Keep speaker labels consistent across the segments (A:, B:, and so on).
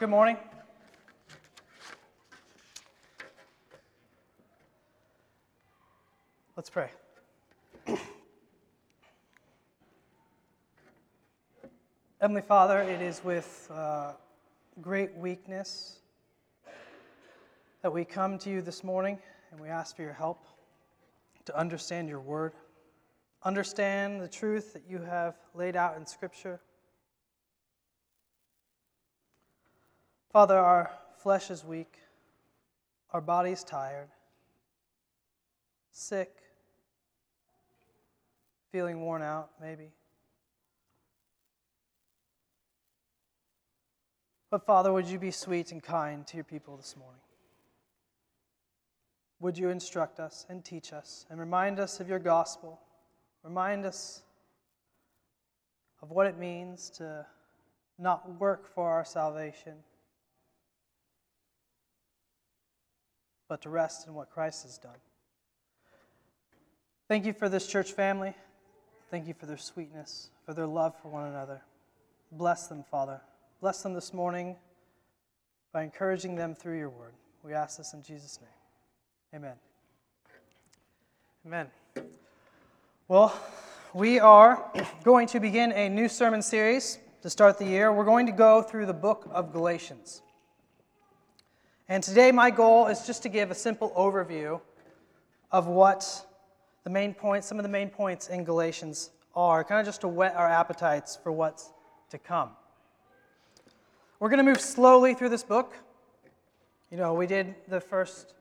A: Good morning. Let's pray. Heavenly Father, it is with uh, great weakness that we come to you this morning and we ask for your help to understand your word, understand the truth that you have laid out in Scripture. Father, our flesh is weak, our body's tired, sick, feeling worn out, maybe. But Father, would you be sweet and kind to your people this morning? Would you instruct us and teach us and remind us of your gospel? Remind us of what it means to not work for our salvation, but to rest in what Christ has done. Thank you for this church family. Thank you for their sweetness, for their love for one another. Bless them, Father. Bless them this morning by encouraging them through your word. We ask this in Jesus' name. Amen. Amen. Well, we are going to begin a new sermon series to start the year. We're going to go through the book of Galatians. And today, my goal is just to give a simple overview of what the main points, some of the main points in Galatians are, kind of just to whet our appetites for what's to come. We're going to move slowly through this book. You know, we did the first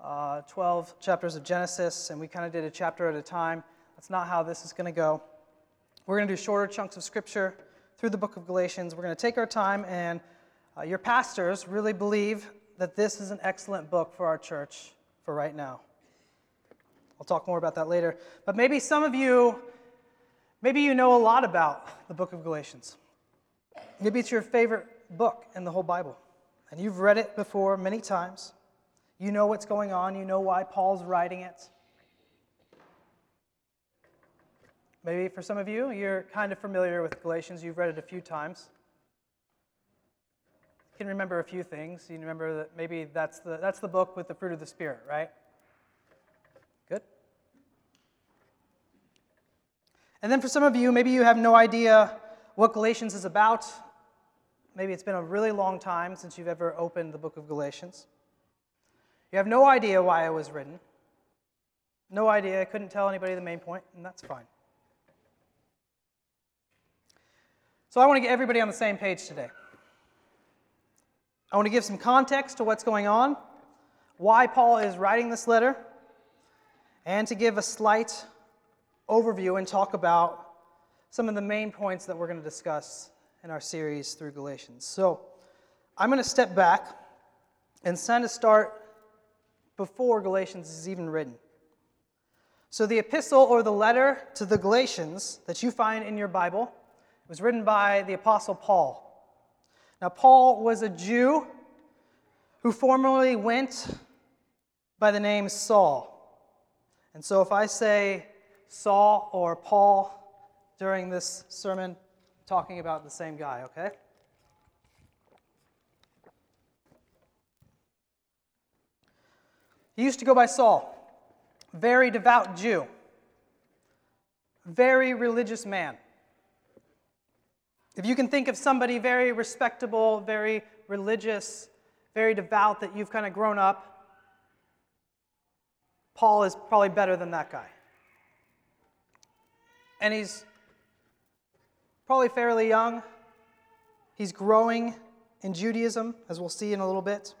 A: uh, 12 chapters of Genesis, and we kind of did a chapter at a time. That's not how this is going to go. We're going to do shorter chunks of scripture through the book of Galatians. We're going to take our time, and uh, your pastors really believe that this is an excellent book for our church for right now. I'll talk more about that later. But maybe some of you, maybe you know a lot about the book of Galatians. Maybe it's your favorite book in the whole Bible, and you've read it before many times. You know what's going on, you know why Paul's writing it. Maybe for some of you, you're kind of familiar with Galatians, you've read it a few times can remember a few things. You remember that maybe that's the, that's the book with the fruit of the Spirit, right? Good. And then for some of you, maybe you have no idea what Galatians is about. Maybe it's been a really long time since you've ever opened the book of Galatians. You have no idea why it was written. No idea. I couldn't tell anybody the main point, and that's fine. So I want to get everybody on the same page today. I want to give some context to what's going on, why Paul is writing this letter, and to give a slight overview and talk about some of the main points that we're going to discuss in our series through Galatians. So I'm going to step back and kind of start before Galatians is even written. So the epistle or the letter to the Galatians that you find in your Bible was written by the Apostle Paul. Now, Paul was a Jew who formerly went by the name Saul. And so, if I say Saul or Paul during this sermon, I'm talking about the same guy, okay? He used to go by Saul, very devout Jew, very religious man. If you can think of somebody very respectable, very religious, very devout that you've kind of grown up, Paul is probably better than that guy. And he's probably fairly young. He's growing in Judaism, as we'll see in a little bit.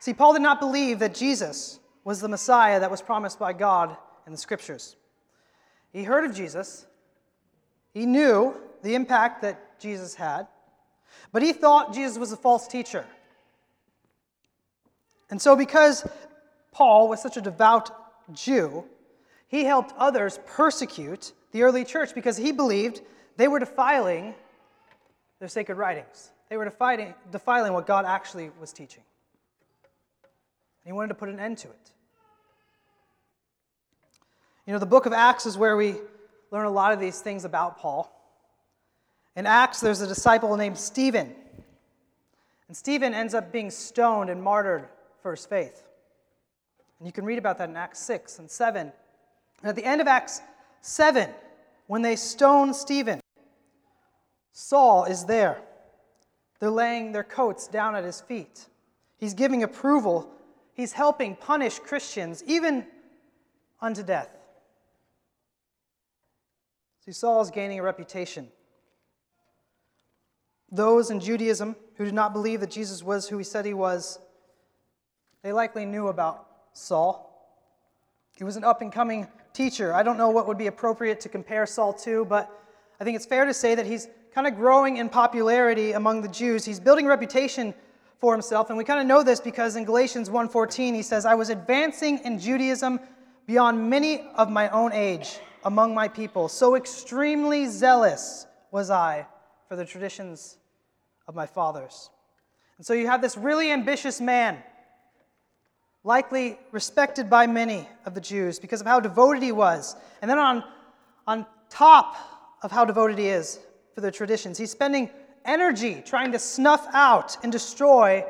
A: See, Paul did not believe that Jesus was the Messiah that was promised by God in the scriptures. He heard of Jesus, he knew the impact that Jesus had, but he thought Jesus was a false teacher. And so, because Paul was such a devout Jew, he helped others persecute the early church because he believed they were defiling their sacred writings. They were defiling, defiling what God actually was teaching. And he wanted to put an end to it. You know, the book of Acts is where we learn a lot of these things about Paul. In Acts, there's a disciple named Stephen. And Stephen ends up being stoned and martyred for his faith. And you can read about that in Acts 6 and 7. And at the end of Acts 7, when they stone Stephen, Saul is there. They're laying their coats down at his feet. He's giving approval. He's helping punish Christians, even unto death. See, Saul is gaining a reputation. Those in Judaism who did not believe that Jesus was who he said he was, they likely knew about Saul. He was an up and coming teacher. I don't know what would be appropriate to compare Saul to, but I think it's fair to say that he's kind of growing in popularity among the Jews. He's building reputation for himself, and we kind of know this because in Galatians 1:14 he says, "I was advancing in Judaism beyond many of my own age among my people. So extremely zealous was I for the traditions of my fathers." And so you have this really ambitious man, likely respected by many of the Jews because of how devoted he was. And then on, on top of how devoted he is, for the traditions. He's spending energy trying to snuff out and destroy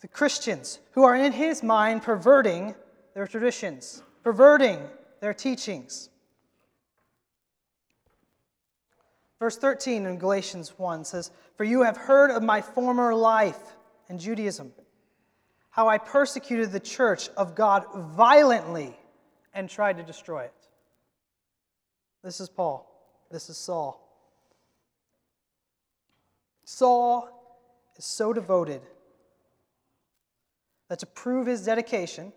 A: the Christians who are, in his mind, perverting their traditions, perverting their teachings. Verse 13 in Galatians 1 says, For you have heard of my former life in Judaism, how I persecuted the church of God violently and tried to destroy it. This is Paul. This is Saul. Saul is so devoted that to prove his dedication,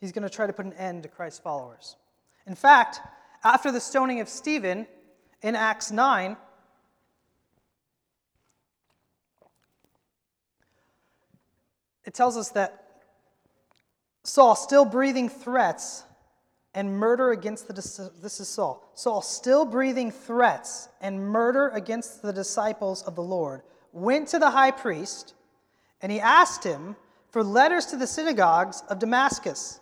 A: he's going to try to put an end to Christ's followers. In fact, after the stoning of Stephen in Acts 9, it tells us that Saul, still breathing threats, and murder against the this is Saul. Saul still breathing threats and murder against the disciples of the Lord went to the high priest and he asked him for letters to the synagogues of Damascus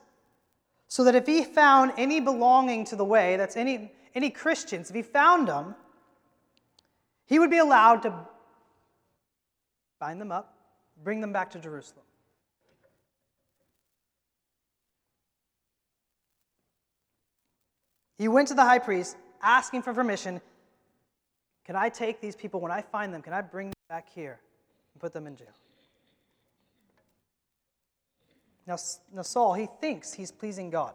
A: so that if he found any belonging to the way that's any any Christians if he found them he would be allowed to bind them up bring them back to Jerusalem He went to the high priest asking for permission. Can I take these people when I find them? Can I bring them back here and put them in jail? Now, now Saul, he thinks he's pleasing God,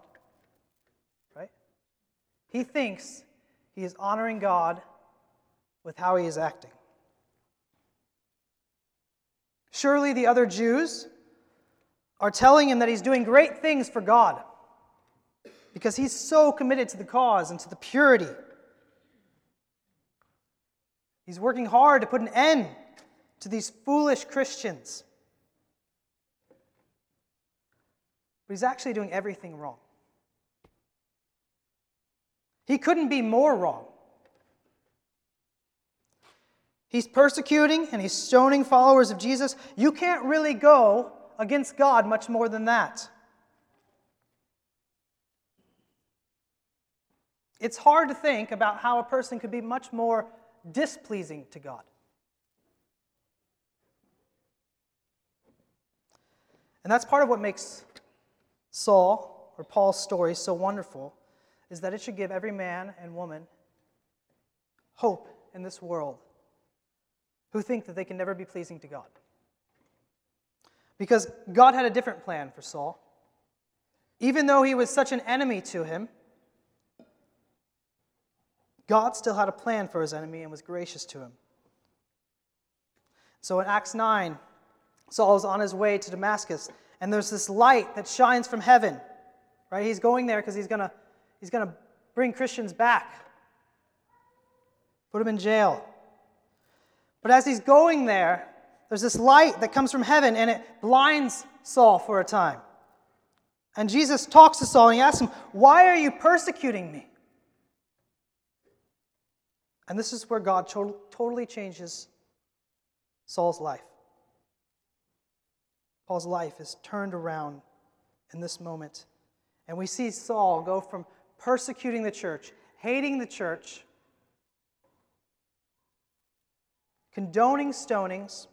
A: right? He thinks he is honoring God with how he is acting. Surely the other Jews are telling him that he's doing great things for God because he's so committed to the cause and to the purity. He's working hard to put an end to these foolish Christians. But he's actually doing everything wrong. He couldn't be more wrong. He's persecuting and he's stoning followers of Jesus. You can't really go against God much more than that. It's hard to think about how a person could be much more displeasing to God. And that's part of what makes Saul or Paul's story so wonderful is that it should give every man and woman hope in this world who think that they can never be pleasing to God. Because God had a different plan for Saul. Even though he was such an enemy to him, God still had a plan for his enemy and was gracious to him. So in Acts 9, Saul is on his way to Damascus, and there's this light that shines from heaven. Right? He's going there because he's going to he's going to bring Christians back, put them in jail. But as he's going there, there's this light that comes from heaven, and it blinds Saul for a time. And Jesus talks to Saul and he asks him, Why are you persecuting me? And this is where God to- totally changes Saul's life. Paul's life is turned around in this moment. And we see Saul go from persecuting the church, hating the church, condoning stonings,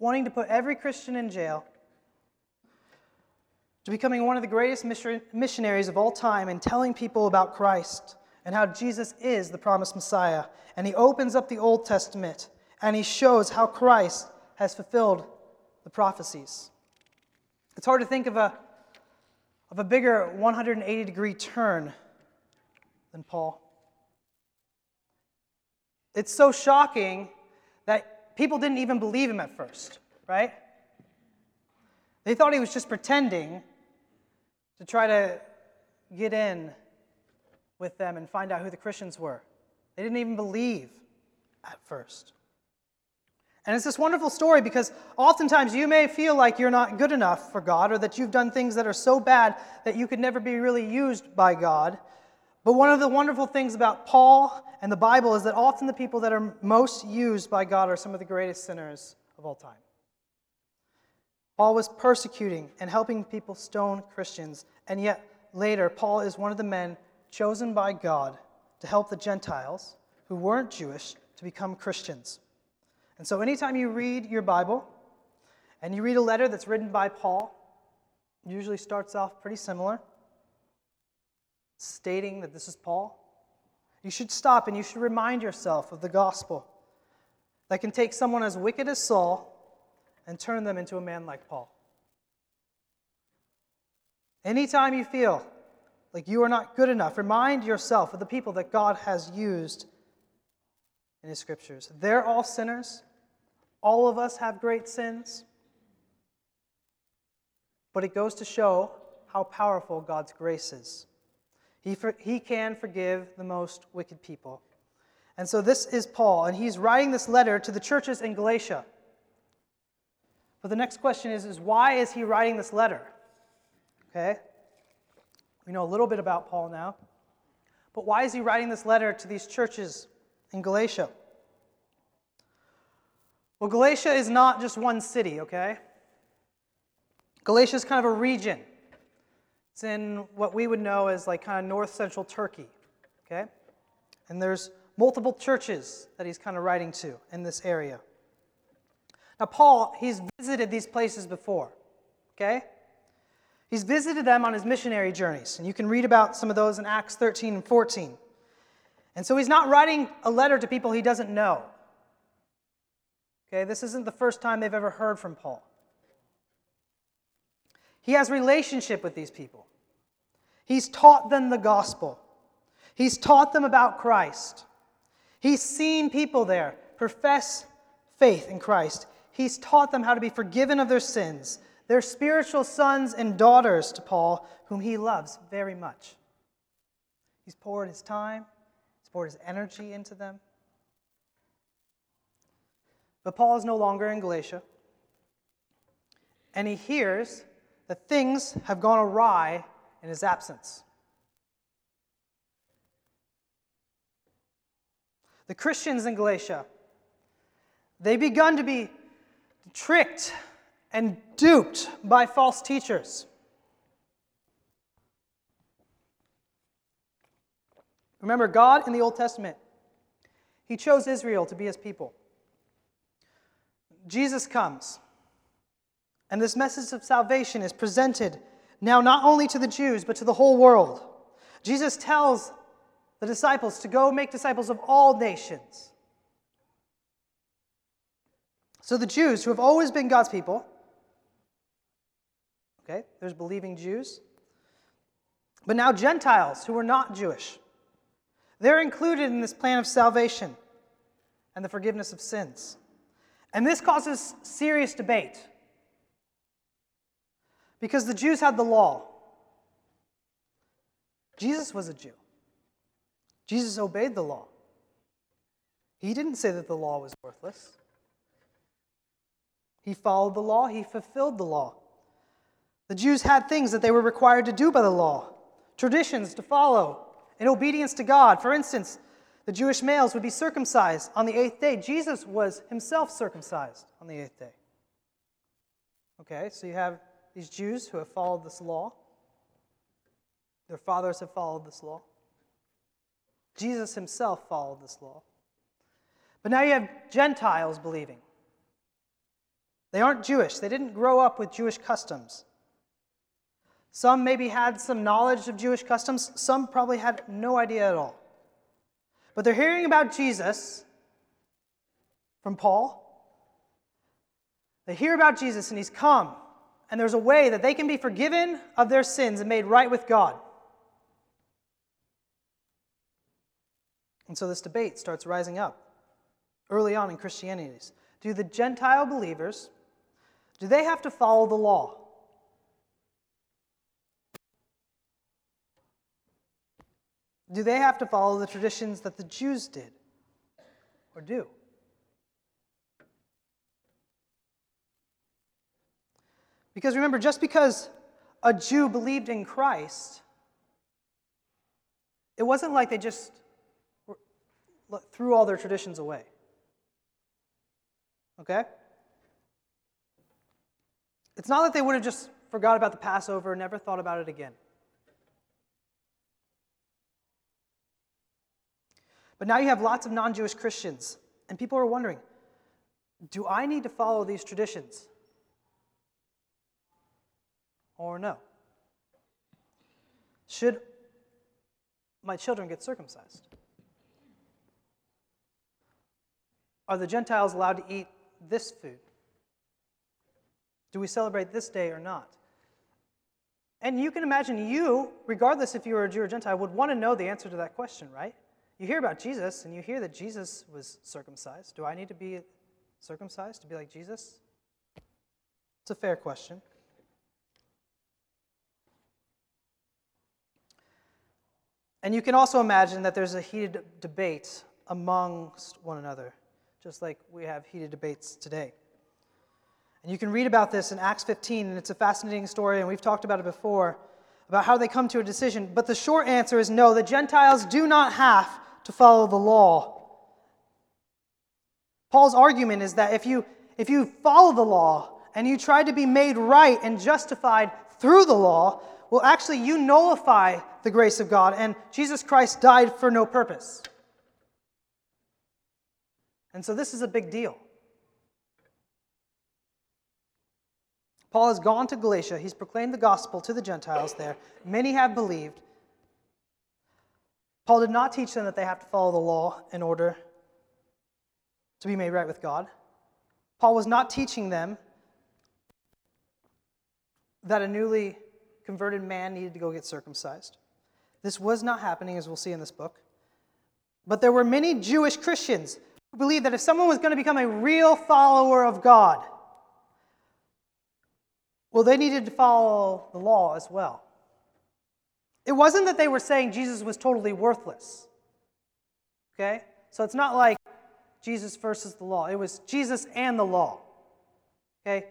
A: wanting to put every Christian in jail, to becoming one of the greatest missionaries of all time and telling people about Christ and how Jesus is the promised Messiah. And he opens up the Old Testament and he shows how Christ has fulfilled the prophecies. It's hard to think of a, of a bigger 180 degree turn than Paul. It's so shocking that people didn't even believe him at first, right? They thought he was just pretending to try to get in with them and find out who the Christians were. They didn't even believe at first. And it's this wonderful story because oftentimes you may feel like you're not good enough for God or that you've done things that are so bad that you could never be really used by God. But one of the wonderful things about Paul and the Bible is that often the people that are most used by God are some of the greatest sinners of all time. Paul was persecuting and helping people stone Christians, and yet later, Paul is one of the men chosen by God to help the Gentiles who weren't Jewish to become Christians. And so, anytime you read your Bible and you read a letter that's written by Paul, usually starts off pretty similar, stating that this is Paul. You should stop and you should remind yourself of the gospel that can take someone as wicked as Saul and turn them into a man like Paul. Anytime you feel like you are not good enough, remind yourself of the people that God has used in His scriptures. They're all sinners. All of us have great sins. But it goes to show how powerful God's grace is. He, for, he can forgive the most wicked people. And so this is Paul, and he's writing this letter to the churches in Galatia. But the next question is, is why is he writing this letter? Okay? We know a little bit about Paul now. But why is he writing this letter to these churches in Galatia? Well, Galatia is not just one city, okay? Galatia is kind of a region. It's in what we would know as like kind of north central Turkey, okay? And there's multiple churches that he's kind of writing to in this area. Now, Paul, he's visited these places before, okay? He's visited them on his missionary journeys, and you can read about some of those in Acts 13 and 14. And so he's not writing a letter to people he doesn't know. Okay, this isn't the first time they've ever heard from Paul. He has relationship with these people. He's taught them the gospel. He's taught them about Christ. He's seen people there profess faith in Christ. He's taught them how to be forgiven of their sins. They're spiritual sons and daughters to Paul, whom he loves very much. He's poured his time, he's poured his energy into them. But Paul is no longer in Galatia, and he hears that things have gone awry in his absence. The Christians in Galatia, they begun to be tricked and duped by false teachers. Remember, God in the Old Testament, He chose Israel to be His people. Jesus comes, and this message of salvation is presented now not only to the Jews, but to the whole world. Jesus tells the disciples to go make disciples of all nations. So the Jews, who have always been God's people, okay, there's believing Jews, but now Gentiles who are not Jewish, they're included in this plan of salvation and the forgiveness of sins. And this causes serious debate. Because the Jews had the law. Jesus was a Jew. Jesus obeyed the law. He didn't say that the law was worthless. He followed the law, he fulfilled the law. The Jews had things that they were required to do by the law, traditions to follow, in obedience to God. For instance, the Jewish males would be circumcised on the eighth day. Jesus was himself circumcised on the eighth day. Okay, so you have these Jews who have followed this law, their fathers have followed this law. Jesus himself followed this law. But now you have Gentiles believing. They aren't Jewish, they didn't grow up with Jewish customs. Some maybe had some knowledge of Jewish customs, some probably had no idea at all. But they're hearing about Jesus from Paul. They hear about Jesus and he's come, and there's a way that they can be forgiven of their sins and made right with God. And so this debate starts rising up early on in Christianity. Do the Gentile believers do they have to follow the law? Do they have to follow the traditions that the Jews did or do? Because remember, just because a Jew believed in Christ, it wasn't like they just threw all their traditions away. Okay? It's not that they would have just forgot about the Passover and never thought about it again. But now you have lots of non Jewish Christians, and people are wondering do I need to follow these traditions? Or no? Should my children get circumcised? Are the Gentiles allowed to eat this food? Do we celebrate this day or not? And you can imagine you, regardless if you were a Jew or Gentile, would want to know the answer to that question, right? You hear about Jesus and you hear that Jesus was circumcised. Do I need to be circumcised to be like Jesus? It's a fair question. And you can also imagine that there's a heated debate amongst one another, just like we have heated debates today. And you can read about this in Acts 15, and it's a fascinating story, and we've talked about it before, about how they come to a decision. But the short answer is no, the Gentiles do not have to follow the law. Paul's argument is that if you, if you follow the law and you try to be made right and justified through the law, well, actually, you nullify the grace of God, and Jesus Christ died for no purpose. And so this is a big deal. Paul has gone to Galatia. He's proclaimed the gospel to the Gentiles there. Many have believed. Paul did not teach them that they have to follow the law in order to be made right with God. Paul was not teaching them that a newly converted man needed to go get circumcised. This was not happening, as we'll see in this book. But there were many Jewish Christians who believed that if someone was going to become a real follower of God, well, they needed to follow the law as well. It wasn't that they were saying Jesus was totally worthless. Okay? So it's not like Jesus versus the law. It was Jesus and the law. Okay?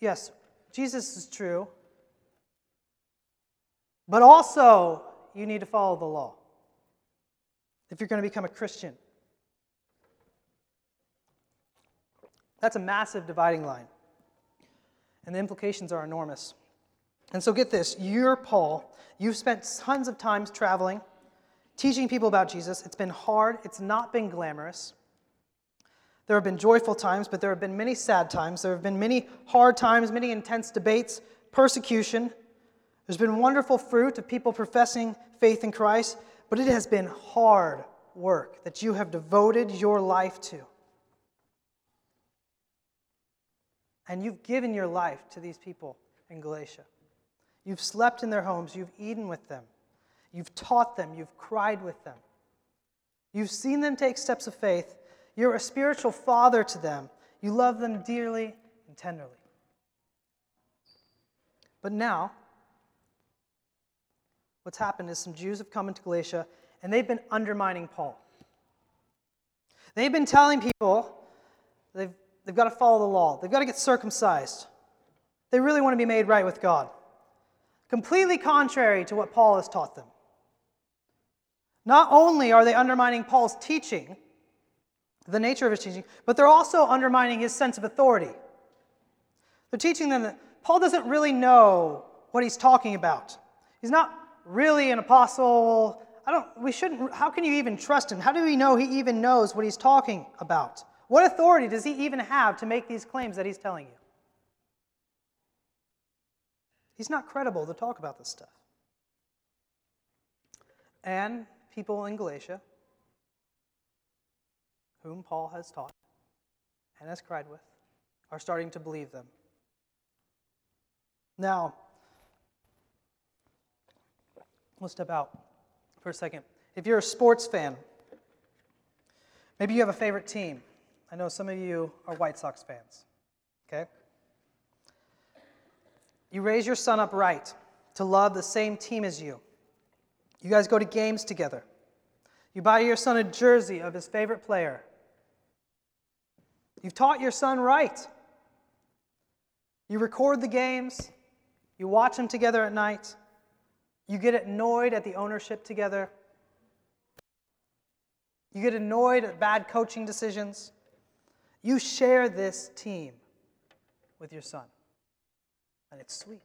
A: Yes, Jesus is true. But also, you need to follow the law if you're going to become a Christian. That's a massive dividing line and the implications are enormous. And so get this you're Paul. You've spent tons of times traveling, teaching people about Jesus. It's been hard, it's not been glamorous. There have been joyful times, but there have been many sad times. There have been many hard times, many intense debates, persecution. There's been wonderful fruit of people professing faith in Christ, but it has been hard work that you have devoted your life to. And you've given your life to these people in Galatia. You've slept in their homes, you've eaten with them, you've taught them, you've cried with them. You've seen them take steps of faith. You're a spiritual father to them. You love them dearly and tenderly. But now, what's happened is some Jews have come into Galatia and they've been undermining Paul. They've been telling people, they've They've got to follow the law. They've got to get circumcised. They really want to be made right with God. Completely contrary to what Paul has taught them. Not only are they undermining Paul's teaching, the nature of his teaching, but they're also undermining his sense of authority. They're teaching them that Paul doesn't really know what he's talking about. He's not really an apostle. I don't, we shouldn't, how can you even trust him? How do we know he even knows what he's talking about? What authority does he even have to make these claims that he's telling you? He's not credible to talk about this stuff. And people in Galatia, whom Paul has taught and has cried with, are starting to believe them. Now, we'll step out for a second. If you're a sports fan, maybe you have a favorite team. I know some of you are White Sox fans, okay? You raise your son up right to love the same team as you. You guys go to games together. You buy your son a jersey of his favorite player. You've taught your son right. You record the games. You watch them together at night. You get annoyed at the ownership together. You get annoyed at bad coaching decisions. You share this team with your son, and it's sweet.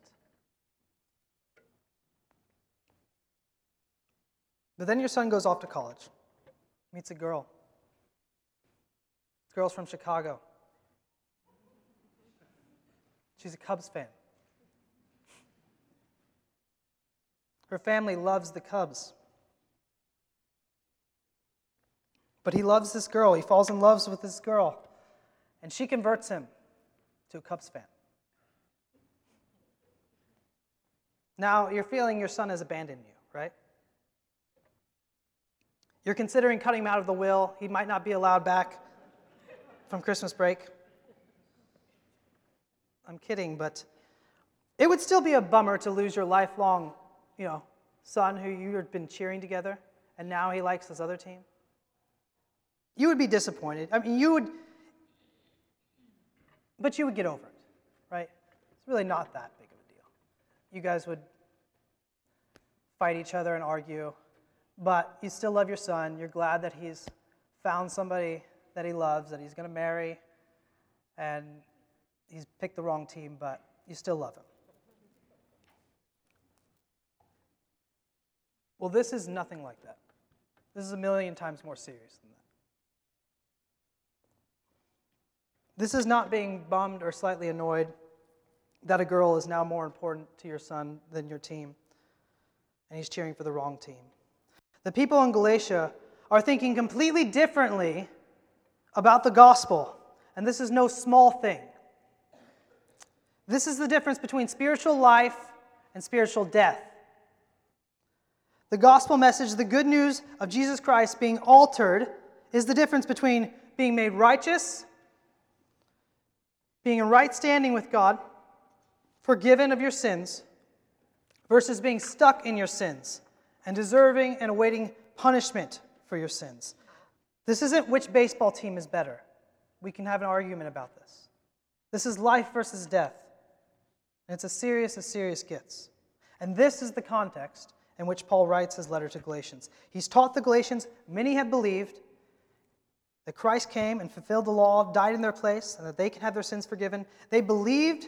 A: But then your son goes off to college, meets a girl. The girl's from Chicago. She's a Cubs fan. Her family loves the Cubs. But he loves this girl. He falls in love with this girl. And she converts him to a Cubs fan. Now, you're feeling your son has abandoned you, right? You're considering cutting him out of the will. He might not be allowed back from Christmas break. I'm kidding, but it would still be a bummer to lose your lifelong, you know, son who you had been cheering together, and now he likes this other team. You would be disappointed. I mean, you would, but you would get over it, right? It's really not that big. You guys would fight each other and argue, but you still love your son. You're glad that he's found somebody that he loves, that he's going to marry, and he's picked the wrong team, but you still love him. Well, this is nothing like that. This is a million times more serious than that. This is not being bummed or slightly annoyed that a girl is now more important to your son than your team, and he's cheering for the wrong team. The people in Galatia are thinking completely differently about the gospel, and this is no small thing. This is the difference between spiritual life and spiritual death. The gospel message, the good news of Jesus Christ being altered, is the difference between being made righteous, being in right standing with God, forgiven of your sins, versus being stuck in your sins and deserving and awaiting punishment for your sins. This isn't which baseball team is better. We can have an argument about this. This is life versus death. And it's as serious as serious gets. And this is the context in which Paul writes his letter to Galatians. He's taught the Galatians, many have believed that Christ came and fulfilled the law, died in their place, and that they can have their sins forgiven. They believed,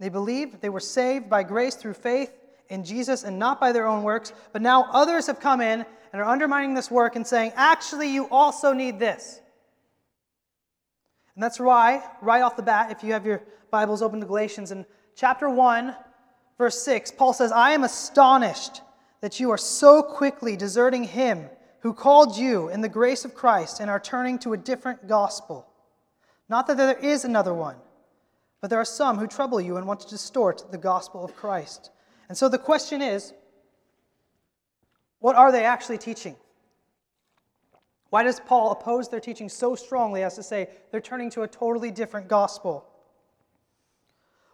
A: they believed they were saved by grace through faith in Jesus and not by their own works. But now others have come in and are undermining this work and saying, actually, you also need this. And that's why, right off the bat, if you have your Bibles open to Galatians, in chapter 1, verse 6, Paul says, I am astonished that you are so quickly deserting him who called you in the grace of Christ and are turning to a different gospel. Not that there is another one, but there are some who trouble you and want to distort the gospel of Christ. And so the question is what are they actually teaching? Why does Paul oppose their teaching so strongly as to say they're turning to a totally different gospel?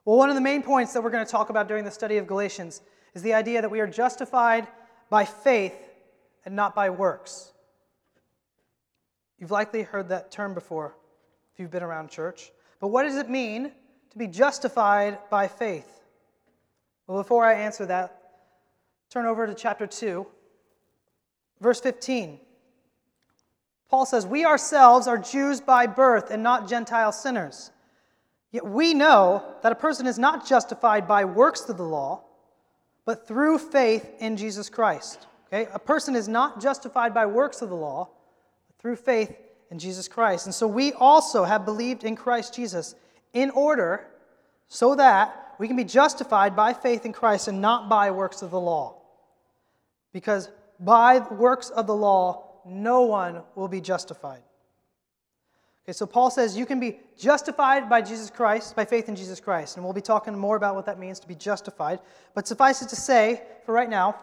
A: Well, one of the main points that we're going to talk about during the study of Galatians is the idea that we are justified by faith and not by works. You've likely heard that term before if you've been around church. But what does it mean to be justified by faith? Well, before I answer that, turn over to chapter 2, verse 15. Paul says, We ourselves are Jews by birth and not Gentile sinners. Yet we know that a person is not justified by works of the law, but through faith in Jesus Christ. Okay? A person is not justified by works of the law, but through faith in Jesus Christ. And so we also have believed in Christ Jesus in order so that we can be justified by faith in Christ and not by works of the law. Because by works of the law, no one will be justified. Okay, so Paul says you can be justified by Jesus Christ, by faith in Jesus Christ. And we'll be talking more about what that means to be justified. But suffice it to say, for right now,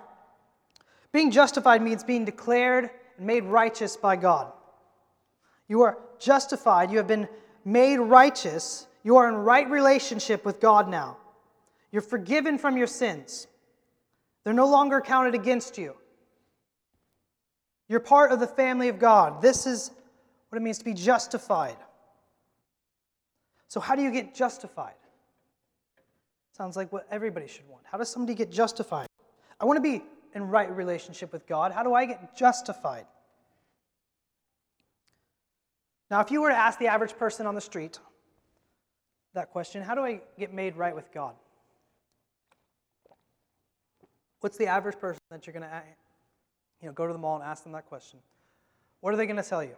A: being justified means being declared and made righteous by God. You are justified, you have been made righteous, you are in right relationship with God now. You're forgiven from your sins. They're no longer counted against you. You're part of the family of God. This is what it means to be justified. So, how do you get justified? Sounds like what everybody should want. How does somebody get justified? I want to be in right relationship with God. How do I get justified? Now, if you were to ask the average person on the street that question, how do I get made right with God? What's the average person that you're going to you know, go to the mall and ask them that question? What are they going to tell you?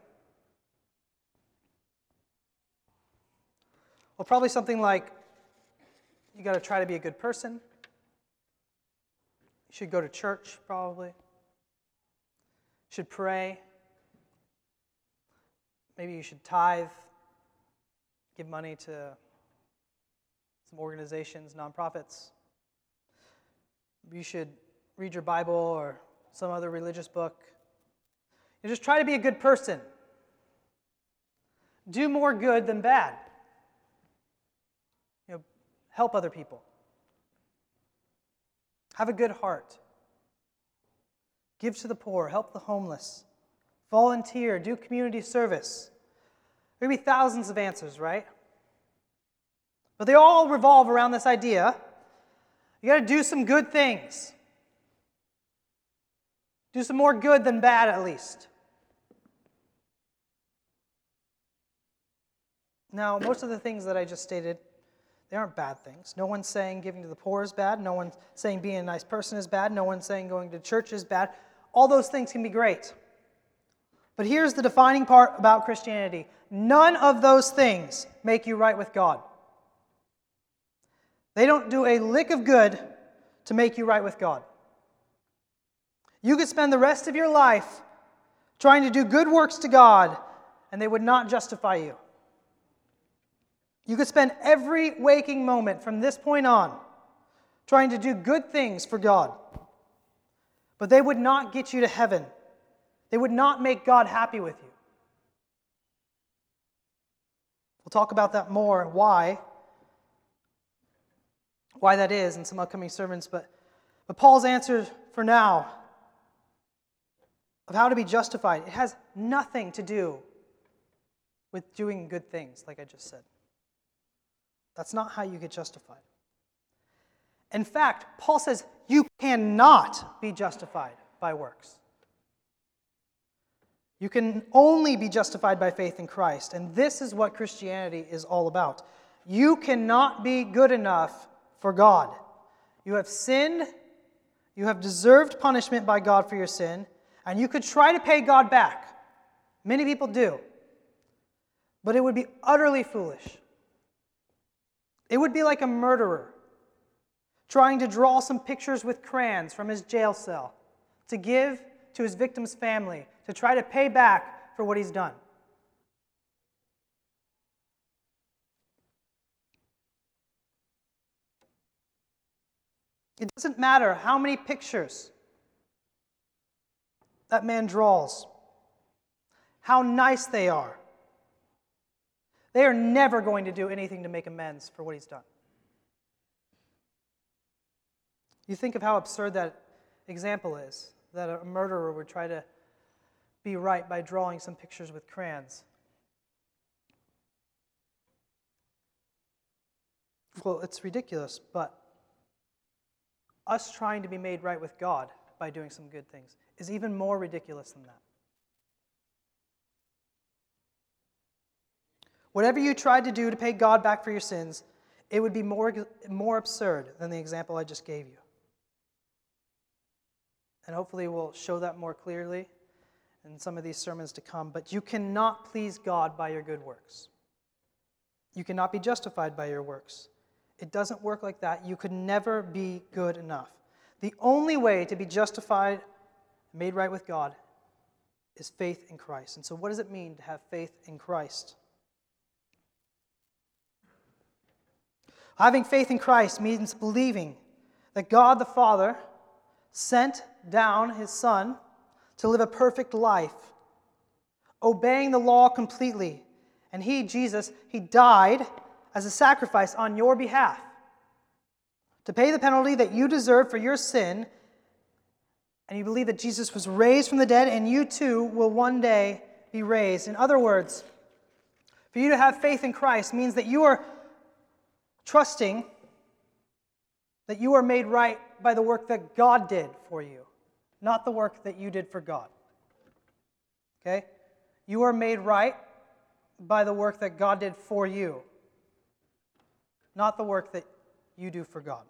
A: Well, probably something like you got to try to be a good person. You should go to church, probably. You should pray. Maybe you should tithe, give money to some organizations, nonprofits. You should read your Bible or some other religious book. You just try to be a good person. Do more good than bad. You know, help other people. Have a good heart. Give to the poor, help the homeless. Volunteer, do community service. There will be thousands of answers, right? But they all revolve around this idea you got to do some good things. Do some more good than bad, at least. Now, most of the things that I just stated, they aren't bad things. No one's saying giving to the poor is bad. No one's saying being a nice person is bad. No one's saying going to church is bad. All those things can be great. But here's the defining part about Christianity none of those things make you right with God. They don't do a lick of good to make you right with God. You could spend the rest of your life trying to do good works to God, and they would not justify you. You could spend every waking moment from this point on trying to do good things for God, but they would not get you to heaven. They would not make God happy with you. We'll talk about that more, why, why that is in some upcoming sermons, but, but Paul's answer for now of how to be justified, it has nothing to do with doing good things, like I just said. That's not how you get justified. In fact, Paul says you cannot be justified by works. You can only be justified by faith in Christ. And this is what Christianity is all about. You cannot be good enough for God. You have sinned, you have deserved punishment by God for your sin, and you could try to pay God back. Many people do. But it would be utterly foolish. It would be like a murderer trying to draw some pictures with crayons from his jail cell to give to his victim's family to try to pay back for what he's done. It doesn't matter how many pictures that man draws, how nice they are. They are never going to do anything to make amends for what he's done. You think of how absurd that example is that a murderer would try to be right by drawing some pictures with crayons. Well, it's ridiculous, but us trying to be made right with God by doing some good things is even more ridiculous than that. Whatever you tried to do to pay God back for your sins, it would be more, more absurd than the example I just gave you. And hopefully, we'll show that more clearly in some of these sermons to come. But you cannot please God by your good works. You cannot be justified by your works. It doesn't work like that. You could never be good enough. The only way to be justified, made right with God, is faith in Christ. And so, what does it mean to have faith in Christ? Having faith in Christ means believing that God the Father sent down his Son to live a perfect life, obeying the law completely. And he, Jesus, he died as a sacrifice on your behalf to pay the penalty that you deserve for your sin. And you believe that Jesus was raised from the dead, and you too will one day be raised. In other words, for you to have faith in Christ means that you are trusting that you are made right by the work that God did for you, not the work that you did for God. Okay? You are made right by the work that God did for you, not the work that you do for God.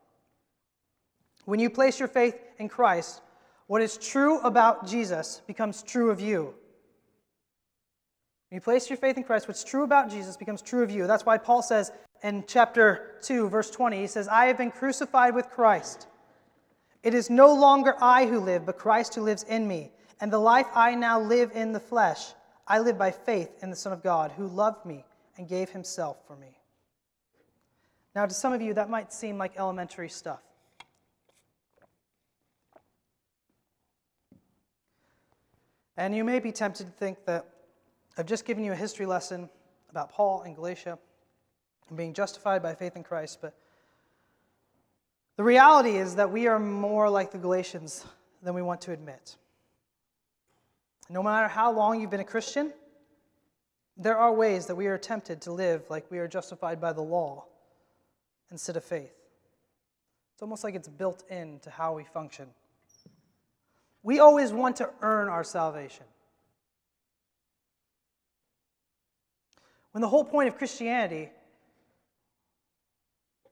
A: When you place your faith in Christ, what is true about Jesus becomes true of you. When you place your faith in Christ, what's true about Jesus becomes true of you. That's why Paul says in chapter 2, verse 20, he says, I have been crucified with Christ. It is no longer I who live, but Christ who lives in me. And the life I now live in the flesh, I live by faith in the Son of God, who loved me and gave himself for me. Now, to some of you, that might seem like elementary stuff. And you may be tempted to think that I've just given you a history lesson about Paul and Galatia and being justified by faith in Christ, but the reality is that we are more like the Galatians than we want to admit. No matter how long you've been a Christian, there are ways that we are tempted to live like we are justified by the law instead of faith. It's almost like it's built into how we function. We always want to earn our salvation. When the whole point of Christianity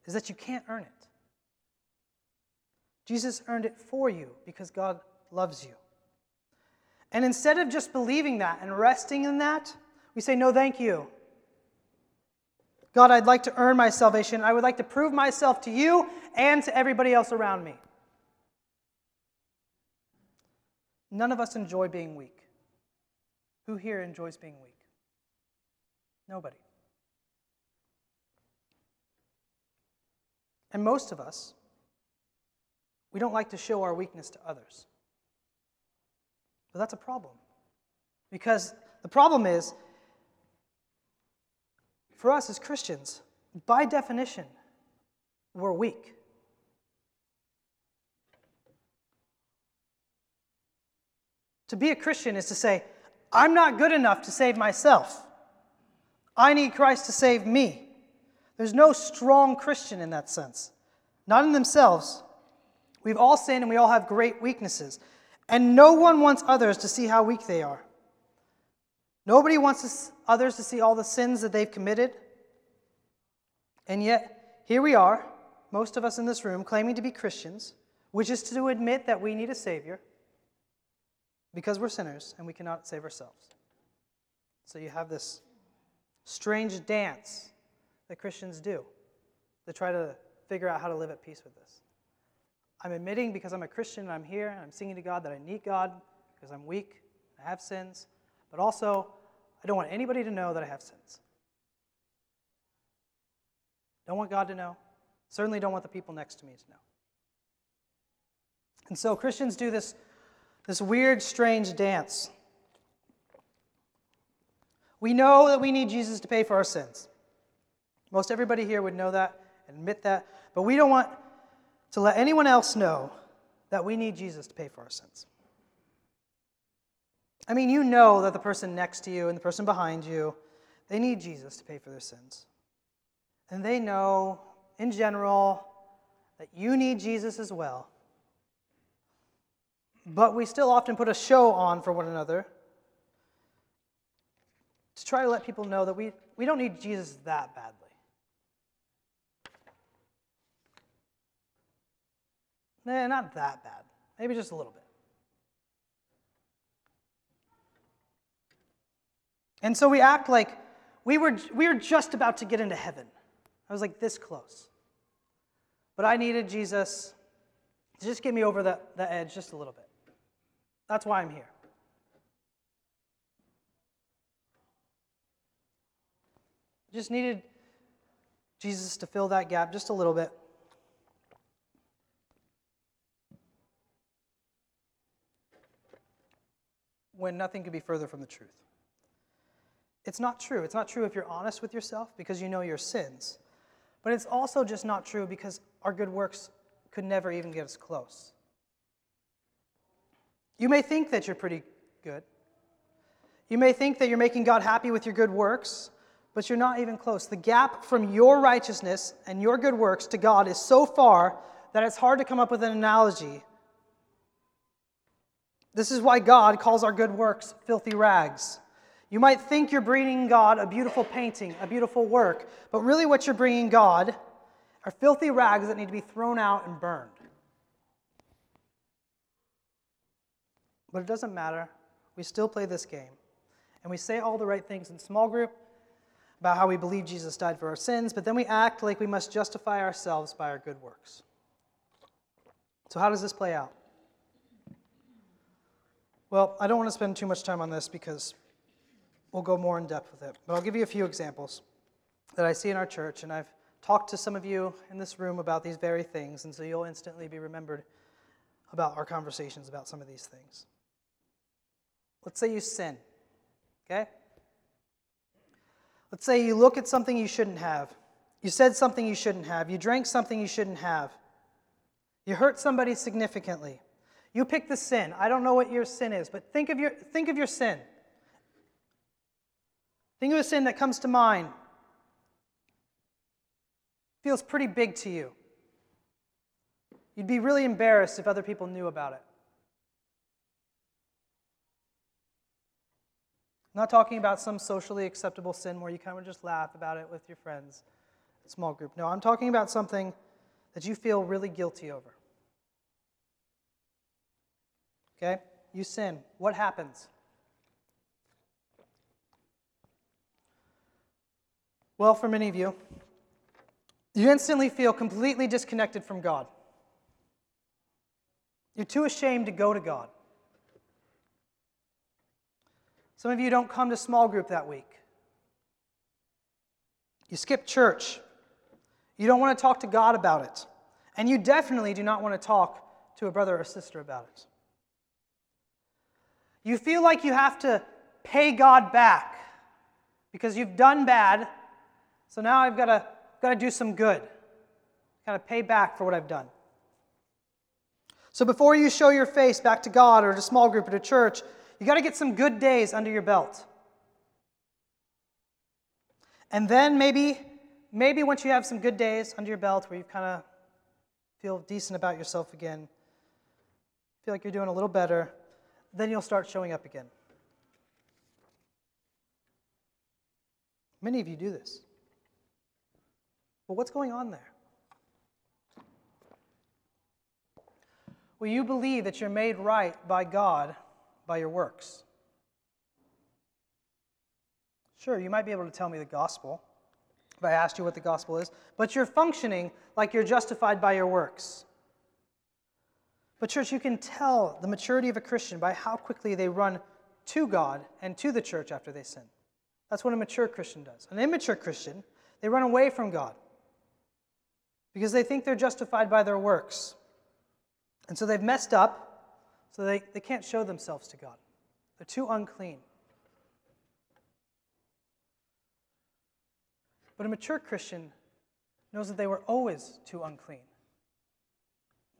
A: is that you can't earn it. Jesus earned it for you because God loves you. And instead of just believing that and resting in that, we say, No, thank you. God, I'd like to earn my salvation. I would like to prove myself to you and to everybody else around me. None of us enjoy being weak. Who here enjoys being weak? Nobody. And most of us, we don't like to show our weakness to others. But that's a problem. Because the problem is, for us as Christians, by definition, we're weak. To be a Christian is to say, I'm not good enough to save myself. I need Christ to save me. There's no strong Christian in that sense, not in themselves. We've all sinned and we all have great weaknesses. And no one wants others to see how weak they are. Nobody wants others to see all the sins that they've committed. And yet, here we are, most of us in this room, claiming to be Christians, which is to admit that we need a Savior because we're sinners and we cannot save ourselves. So you have this strange dance that Christians do to try to figure out how to live at peace with this. I'm admitting because I'm a Christian and I'm here and I'm singing to God that I need God because I'm weak, I have sins, but also I don't want anybody to know that I have sins. Don't want God to know. Certainly don't want the people next to me to know. And so Christians do this this weird, strange dance. We know that we need Jesus to pay for our sins. Most everybody here would know that and admit that, but we don't want to let anyone else know that we need Jesus to pay for our sins. I mean, you know that the person next to you and the person behind you, they need Jesus to pay for their sins. And they know, in general, that you need Jesus as well. But we still often put a show on for one another to try to let people know that we, we don't need Jesus that badly. Nah, not that bad. Maybe just a little bit. And so we act like we were, we were just about to get into heaven. I was like this close. But I needed Jesus to just get me over the, the edge just a little bit. That's why I'm here. Just needed Jesus to fill that gap just a little bit. When nothing could be further from the truth. It's not true. It's not true if you're honest with yourself because you know your sins. But it's also just not true because our good works could never even get us close. You may think that you're pretty good. You may think that you're making God happy with your good works, but you're not even close. The gap from your righteousness and your good works to God is so far that it's hard to come up with an analogy. This is why God calls our good works filthy rags. You might think you're bringing God a beautiful painting, a beautiful work, but really what you're bringing God are filthy rags that need to be thrown out and burned. But it doesn't matter. We still play this game. And we say all the right things in small group about how we believe Jesus died for our sins, but then we act like we must justify ourselves by our good works. So, how does this play out? Well, I don't want to spend too much time on this because we'll go more in depth with it. But I'll give you a few examples that I see in our church, and I've talked to some of you in this room about these very things, and so you'll instantly be remembered about our conversations about some of these things. Let's say you sin, okay? Let's say you look at something you shouldn't have. You said something you shouldn't have. You drank something you shouldn't have. You hurt somebody significantly. You pick the sin. I don't know what your sin is, but think of your, think of your sin. Think of a sin that comes to mind. Feels pretty big to you. You'd be really embarrassed if other people knew about it. I'm not talking about some socially acceptable sin where you kind of just laugh about it with your friends, small group. No, I'm talking about something that you feel really guilty over. Okay? You sin. What happens? Well, for many of you, you instantly feel completely disconnected from God. You're too ashamed to go to God. Some of you don't come to small group that week. You skip church. You don't want to talk to God about it. And you definitely do not want to talk to a brother or sister about it. You feel like you have to pay God back because you've done bad so now I've got to, got to do some good, got to pay back for what I've done. So before you show your face back to God or to a small group or to church, you got to get some good days under your belt. And then maybe, maybe once you have some good days under your belt where you kind of feel decent about yourself again, feel like you're doing a little better, then you'll start showing up again. Many of you do this. What's going on there? Well, you believe that you're made right by God by your works. Sure, you might be able to tell me the gospel if I asked you what the gospel is, but you're functioning like you're justified by your works. But, church, you can tell the maturity of a Christian by how quickly they run to God and to the church after they sin. That's what a mature Christian does. An immature Christian, they run away from God because they think they're justified by their works. And so they've messed up, so they, they can't show themselves to God. They're too unclean. But a mature Christian knows that they were always too unclean.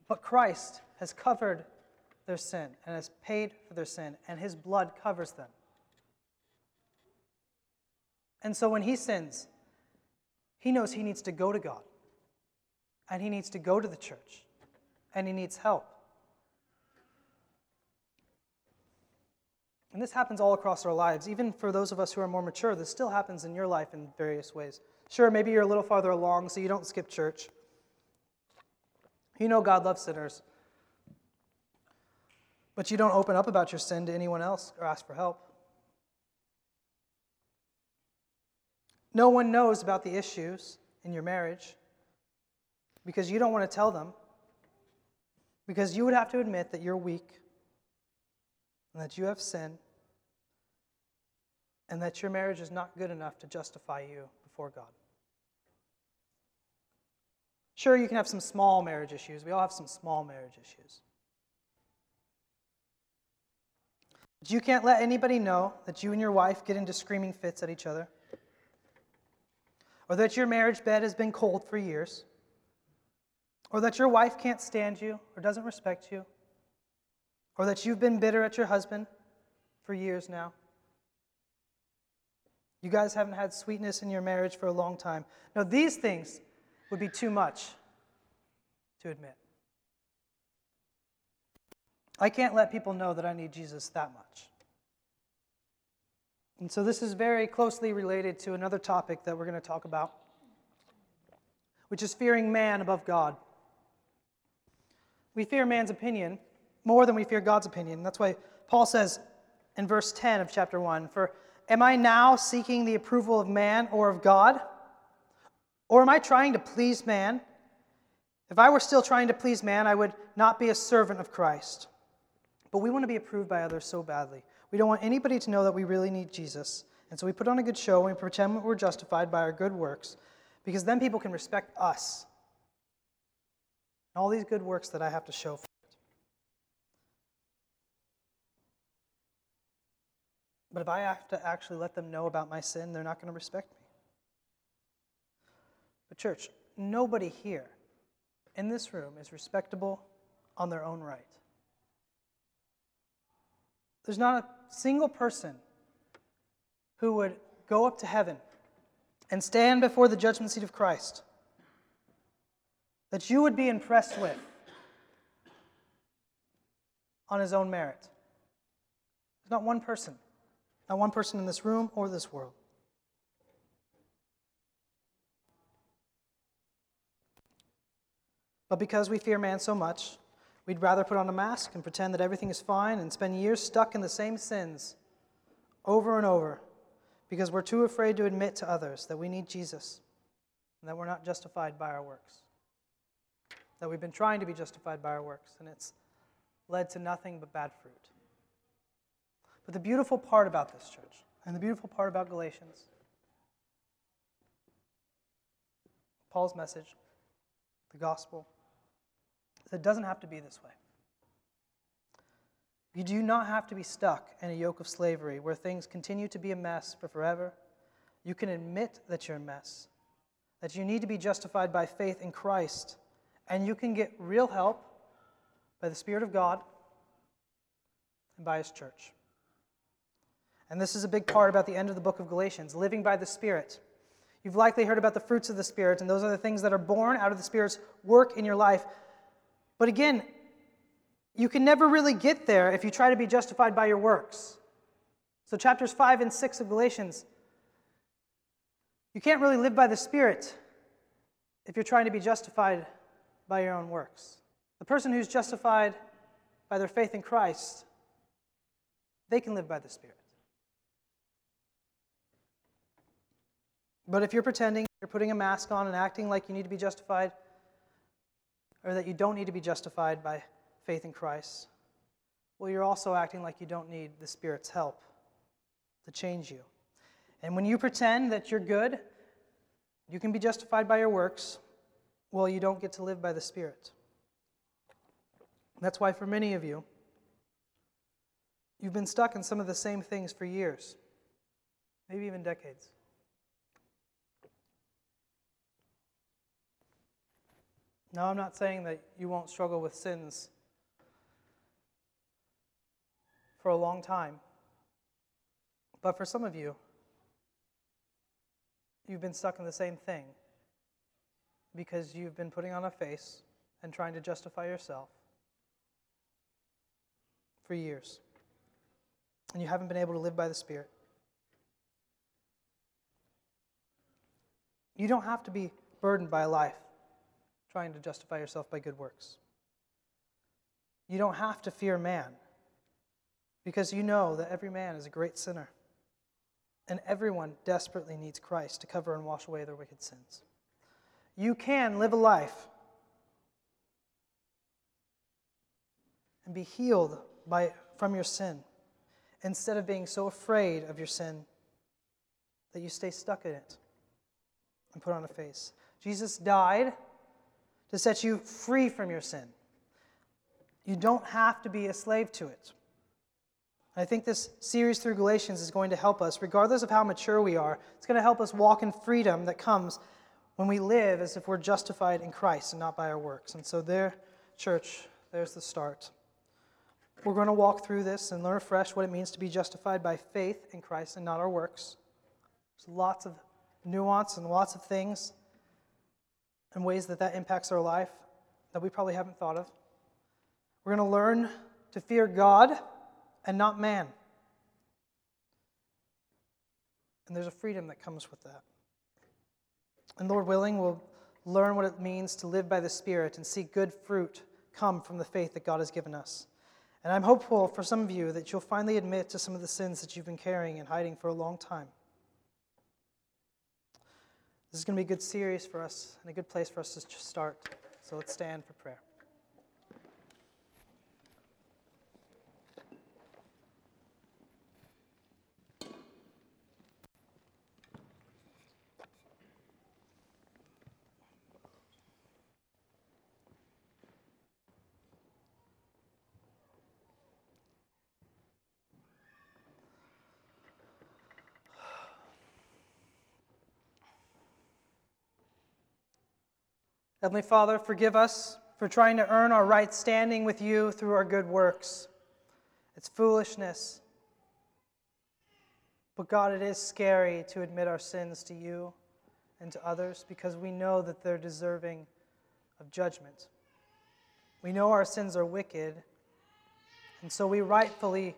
A: But Christ has covered their sin and has paid for their sin, and his blood covers them. And so when he sins, he knows he needs to go to God and he needs to go to the church and he needs help. And this happens all across our lives. Even for those of us who are more mature, this still happens in your life in various ways. Sure, maybe you're a little farther along, so you don't skip church. You know God loves sinners. But you don't open up about your sin to anyone else or ask for help. no one knows about the issues in your marriage because you don't want to tell them, because you would have to admit that you're weak and that you have sin and that your marriage is not good enough to justify you before God. Sure, you can have some small marriage issues. We all have some small marriage issues. But you can't let anybody know that you and your wife get into screaming fits at each other, or that your marriage bed has been cold for years, or that your wife can't stand you or doesn't respect you, or that you've been bitter at your husband for years now. You guys haven't had sweetness in your marriage for a long time. No, these things would be too much to admit. I can't let people know that I need Jesus that much. And so this is very closely related to another topic that we're going to talk about, which is fearing man above God. We fear man's opinion more than we fear God's opinion. That's why Paul says in verse 10 of chapter 1 For am I now seeking the approval of man or of God? Or am I trying to please man? If I were still trying to please man, I would not be a servant of Christ. But we want to be approved by others so badly. We don't want anybody to know that we really need Jesus. And so we put on a good show and we pretend we're justified by our good works because then people can respect us. And all these good works that I have to show for it. But if I have to actually let them know about my sin, they're not going to respect me. But, church, nobody here in this room is respectable on their own right. There's not a single person who would go up to heaven and stand before the judgment seat of Christ that you would be impressed with on his own merit. There's not one person, not one person in this room or this world. But because we fear man so much, we'd rather put on a mask and pretend that everything is fine and spend years stuck in the same sins over and over because we're too afraid to admit to others that we need Jesus and that we're not justified by our works. That we've been trying to be justified by our works, and it's led to nothing but bad fruit. But the beautiful part about this church, and the beautiful part about Galatians, Paul's message, the gospel, is it doesn't have to be this way. You do not have to be stuck in a yoke of slavery where things continue to be a mess for forever. You can admit that you're a mess, that you need to be justified by faith in Christ, and you can get real help by the Spirit of God and by His church. And this is a big part about the end of the book of Galatians living by the Spirit. You've likely heard about the fruits of the Spirit, and those are the things that are born out of the Spirit's work in your life. But again, you can never really get there if you try to be justified by your works. So, chapters 5 and 6 of Galatians, you can't really live by the Spirit if you're trying to be justified by your own works. The person who's justified by their faith in Christ, they can live by the Spirit. But if you're pretending, you're putting a mask on and acting like you need to be justified, or that you don't need to be justified by faith in Christ, well, you're also acting like you don't need the Spirit's help to change you. And when you pretend that you're good, you can be justified by your works, well, you don't get to live by the Spirit. That's why, for many of you, you've been stuck in some of the same things for years, maybe even decades. Now, I'm not saying that you won't struggle with sins for a long time. But for some of you, you've been stuck in the same thing because you've been putting on a face and trying to justify yourself for years. And you haven't been able to live by the Spirit. You don't have to be burdened by life trying to justify yourself by good works. You don't have to fear man because you know that every man is a great sinner. And everyone desperately needs Christ to cover and wash away their wicked sins. You can live a life and be healed by, from your sin instead of being so afraid of your sin that you stay stuck in it and put on a face. Jesus died to set you free from your sin. You don't have to be a slave to it. I think this series through Galatians is going to help us, regardless of how mature we are. It's going to help us walk in freedom that comes when we live as if we're justified in Christ and not by our works. And so, there, church, there's the start. We're going to walk through this and learn afresh what it means to be justified by faith in Christ and not our works. There's lots of nuance and lots of things and ways that that impacts our life that we probably haven't thought of. We're going to learn to fear God and not man. And there's a freedom that comes with that. And Lord willing, we'll learn what it means to live by the Spirit and see good fruit come from the faith that God has given us. And I'm hopeful for some of you that you'll finally admit to some of the sins that you've been carrying and hiding for a long time. This is going to be a good series for us and a good place for us to start. So let's stand for prayer. Heavenly Father, forgive us for trying to earn our right standing with you through our good works. It's foolishness. But God, it is scary to admit our sins to you and to others because we know that they're deserving of judgment. We know our sins are wicked, and so we rightfully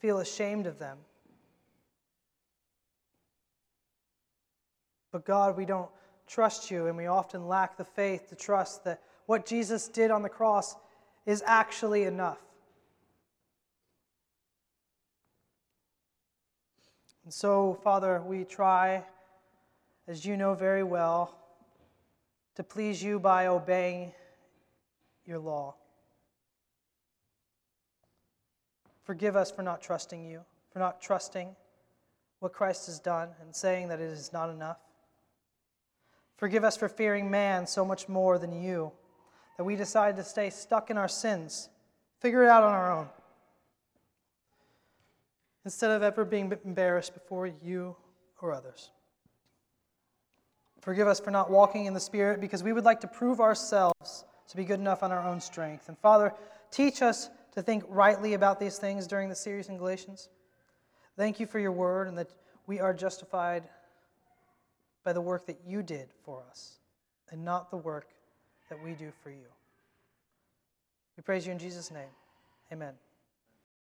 A: feel ashamed of them. But God, we don't trust you, and we often lack the faith to trust that what Jesus did on the cross is actually enough. And so, Father, we try, as you know very well, to please you by obeying your law. Forgive us for not trusting you, for not trusting what Christ has done and saying that it is not enough. Forgive us for fearing man so much more than you, that we decide to stay stuck in our sins, figure it out on our own, instead of ever being embarrassed before you or others. Forgive us for not walking in the Spirit because we would like to prove ourselves to be good enough on our own strength. And Father, teach us to think rightly about these things during the series in Galatians. Thank you for your word and that we are justified by the work that you did for us and not the work that we do for you. We praise you in Jesus' name. Amen.